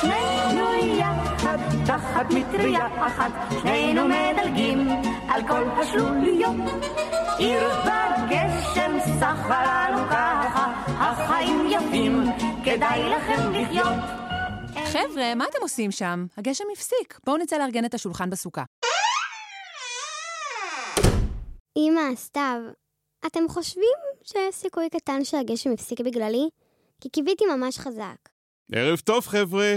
שנינו יחד, תחת מטריה אחת, שנינו מדלגים על כל השלוליות. עיר בגשם סחה לנו ככה, החיים יפים, כדאי לכם לחיות. חבר'ה, מה אתם עושים שם? הגשם הפסיק. בואו נצא לארגן את השולחן בסוכה. אמא, סתיו, אתם חושבים שיש סיכוי קטן שהגשם הפסיק בגללי? כי קיוויתי ממש חזק. ערב טוב, חבר'ה.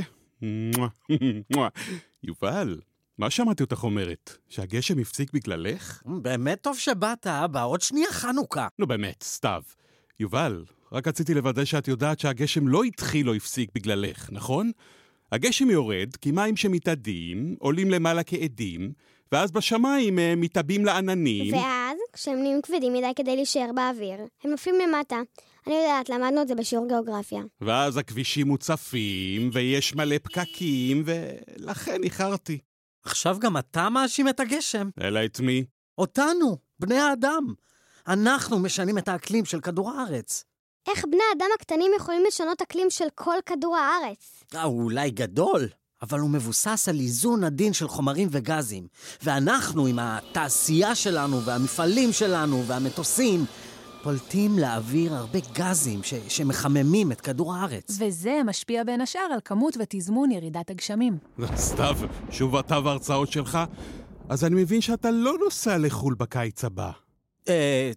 יובל, מה שמעתי אותך אומרת? שהגשם הפסיק בגללך? באמת טוב שבאת, אבא, עוד שנייה חנוכה. נו באמת, סתיו. יובל, רק רציתי לוודא שאת יודעת שהגשם לא התחיל או הפסיק בגללך, נכון? הגשם יורד כי מים שמתאדים עולים למעלה כעדים, ואז בשמיים הם מתעבים לעננים. ואז, כשהם נהיים כבדים מדי כדי להישאר באוויר, הם נופלים למטה. אני יודעת, למדנו את זה בשיעור גיאוגרפיה. ואז הכבישים מוצפים, ויש מלא פקקים, ולכן איחרתי. עכשיו גם אתה מאשים את הגשם. אלא את מי? אותנו, בני האדם. אנחנו משנים את האקלים של כדור הארץ. איך בני האדם הקטנים יכולים לשנות אקלים של כל כדור הארץ? אה, הוא אולי גדול, אבל הוא מבוסס על איזון עדין של חומרים וגזים. ואנחנו, עם התעשייה שלנו, והמפעלים שלנו, והמטוסים, פולטים לאוויר הרבה גזים ש- שמחממים את כדור הארץ. וזה משפיע בין השאר על כמות ותזמון ירידת הגשמים. סתיו, שוב אתה וההרצאות שלך? אז אני מבין שאתה לא נוסע לחו"ל בקיץ הבא. אה,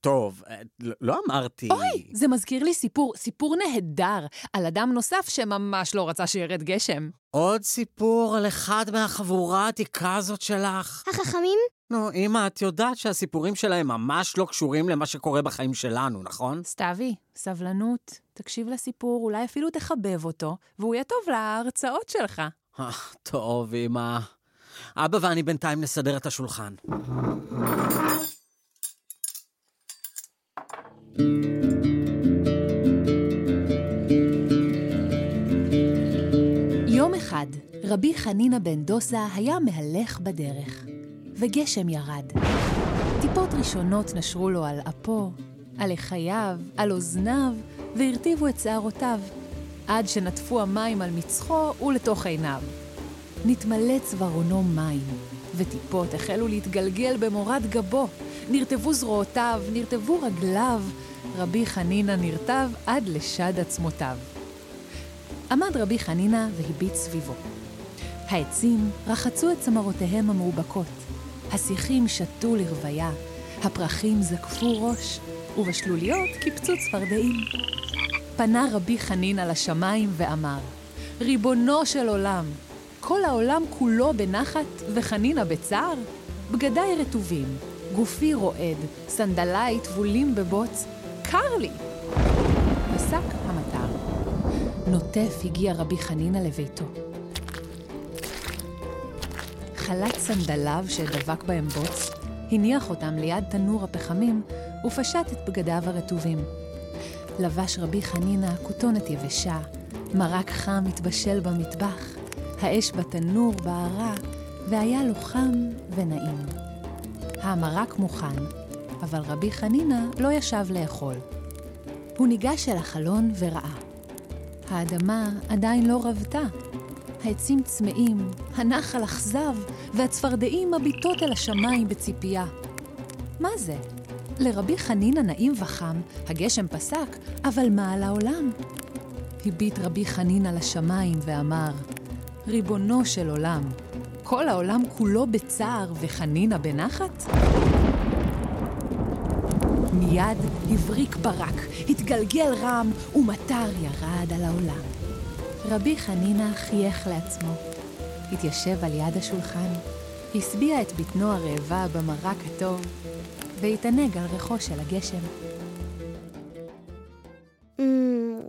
טוב, אה, לא- לא אמרתי... אוי, זה מזכיר לי סיפור, סיפור נהדר, על אדם נוסף שממש לא רצה שירד גשם. עוד סיפור על אחד מהחבורה העתיקה הזאת שלך. החכמים? נו, אמא, את יודעת שהסיפורים שלהם ממש לא קשורים למה שקורה בחיים שלנו, נכון? סתיוי, סבלנות, תקשיב לסיפור, אולי אפילו תחבב אותו, והוא יהיה טוב להרצאות שלך. אה, טוב, אמא. אבא ואני בינתיים נסדר את השולחן. רבי חנינא בן דוסה היה מהלך בדרך, וגשם ירד. טיפות ראשונות נשרו לו על אפו, על לחייו, על אוזניו, והרטיבו את שערותיו, עד שנטפו המים על מצחו ולתוך עיניו. נתמלא צווארונו מים, וטיפות החלו להתגלגל במורד גבו. נרטבו זרועותיו, נרטבו רגליו, רבי חנינא נרטב עד לשד עצמותיו. עמד רבי חנינא והביט סביבו. העצים רחצו את צמרותיהם המאובקות, השיחים שתו לרוויה, הפרחים זקפו ראש, ובשלוליות קיפצו צפרדעים. פנה רבי חנינא לשמיים ואמר, ריבונו של עולם, כל העולם כולו בנחת וחנינא בצער? בגדיי רטובים, גופי רועד, סנדליי טבולים בבוץ, קר לי. פסק המטר. נוטף הגיע רבי חנינא לביתו. חלץ סנדליו שדבק בהם בוץ, הניח אותם ליד תנור הפחמים ופשט את בגדיו הרטובים. לבש רבי חנינא כותונת יבשה, מרק חם התבשל במטבח, האש בתנור בערה, והיה לו חם ונעים. המרק מוכן, אבל רבי חנינא לא ישב לאכול. הוא ניגש אל החלון וראה. האדמה עדיין לא רבתה. העצים צמאים, הנחל אכזב, והצפרדעים מביטות אל השמיים בציפייה. מה זה? לרבי חנינא נעים וחם, הגשם פסק, אבל מה על העולם? הביט רבי חנינא לשמיים ואמר, ריבונו של עולם, כל העולם כולו בצער וחנינא בנחת? מיד הבריק ברק, התגלגל רם, ומטר ירד על העולם. רבי חנינא חייך לעצמו, התיישב על יד השולחן, השביע את בטנו הרעבה במרק הטוב, והתענג על ריחו של הגשם.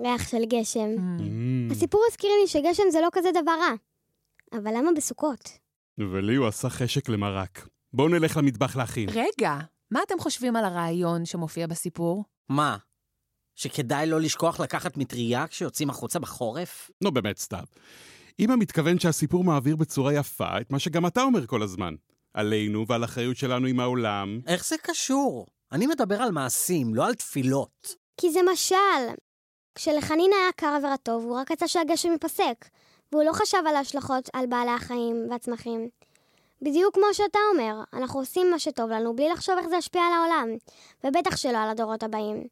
ריח של גשם. Mm. הסיפור הזכיר לי שגשם זה לא כזה דבר רע. אבל למה בסוכות? ולי הוא עשה חשק למרק. בואו נלך למטבח להכין. רגע, מה אתם חושבים על הרעיון שמופיע בסיפור? מה? שכדאי לא לשכוח לקחת מטריה כשיוצאים החוצה בחורף? נו באמת, סתיו. אמא מתכוון שהסיפור מעביר בצורה יפה את מה שגם אתה אומר כל הזמן. עלינו ועל אחריות שלנו עם העולם. איך זה קשור? אני מדבר על מעשים, לא על תפילות. כי זה משל. כשלחנין היה קר ורטוב, הוא רק רצה שהגשם ייפסק, והוא לא חשב על ההשלכות על בעלי החיים והצמחים. בדיוק כמו שאתה אומר, אנחנו עושים מה שטוב לנו בלי לחשוב איך זה ישפיע על העולם, ובטח שלא על הדורות הבאים.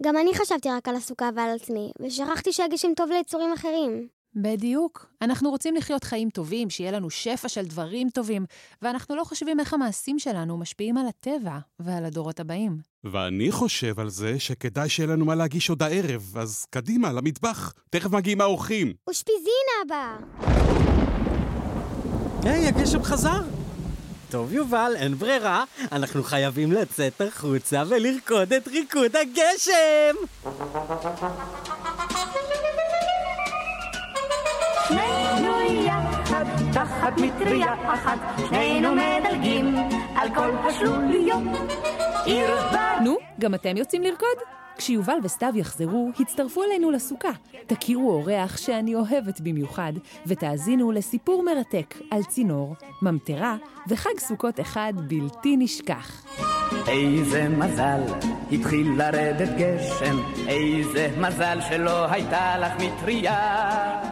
גם אני חשבתי רק על הסוכה ועל עצמי, ושכחתי שהגשם טוב ליצורים אחרים. בדיוק. אנחנו רוצים לחיות חיים טובים, שיהיה לנו שפע של דברים טובים, ואנחנו לא חושבים איך המעשים שלנו משפיעים על הטבע ועל הדורות הבאים. ואני חושב על זה שכדאי שיהיה לנו מה להגיש עוד הערב, אז קדימה, למטבח. תכף מגיעים האורחים. אושפיזין, אבא! היי, הגשם חזר! טוב, יובל, אין ברירה, אנחנו חייבים לצאת החוצה ולרקוד את ריקוד הגשם! שנינו יחד, תחת מטריה אחת, שנינו מדלגים על כל השלוליות. נו, גם אתם יוצאים לרקוד? כשיובל וסתיו יחזרו, הצטרפו אלינו לסוכה. תכירו אורח שאני אוהבת במיוחד, ותאזינו לסיפור מרתק על צינור, ממטרה וחג סוכות אחד בלתי נשכח. איזה מזל, התחיל לרדת גשם, איזה מזל שלא הייתה לך מטריה.